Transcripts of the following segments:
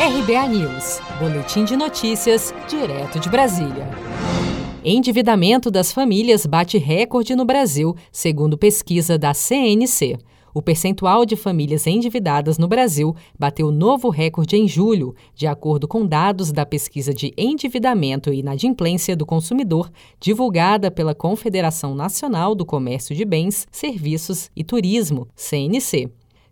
RBA News, Boletim de Notícias, direto de Brasília. Endividamento das famílias bate recorde no Brasil, segundo pesquisa da CNC. O percentual de famílias endividadas no Brasil bateu novo recorde em julho, de acordo com dados da pesquisa de endividamento e inadimplência do consumidor, divulgada pela Confederação Nacional do Comércio de Bens, Serviços e Turismo, CNC.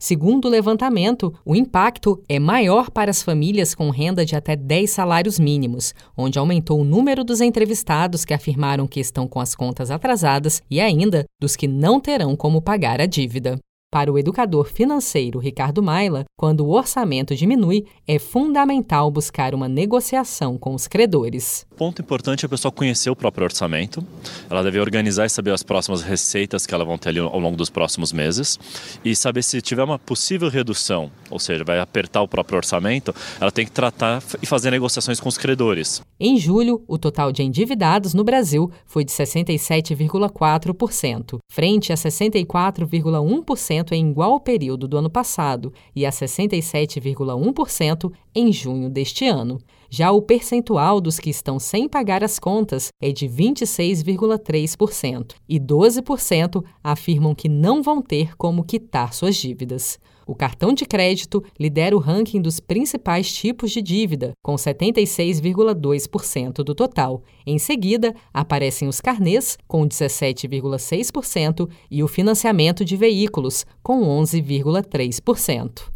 Segundo o levantamento, o impacto é maior para as famílias com renda de até 10 salários mínimos, onde aumentou o número dos entrevistados que afirmaram que estão com as contas atrasadas e ainda dos que não terão como pagar a dívida. Para o educador financeiro Ricardo Maila, quando o orçamento diminui, é fundamental buscar uma negociação com os credores. Ponto importante é a pessoa conhecer o próprio orçamento. Ela deve organizar e saber as próximas receitas que ela vão ter ali ao longo dos próximos meses e saber se tiver uma possível redução, ou seja, vai apertar o próprio orçamento, ela tem que tratar e fazer negociações com os credores. Em julho, o total de endividados no Brasil foi de 67,4%, frente a 64,1% em igual período do ano passado e a 67,1% em junho deste ano. Já o percentual dos que estão sem pagar as contas é de 26,3% e 12% afirmam que não vão ter como quitar suas dívidas. O cartão de crédito lidera o ranking dos principais tipos de dívida, com 76,2% do total. Em seguida, aparecem os carnês, com 17,6%, e o financiamento de veículos, com 11,3%.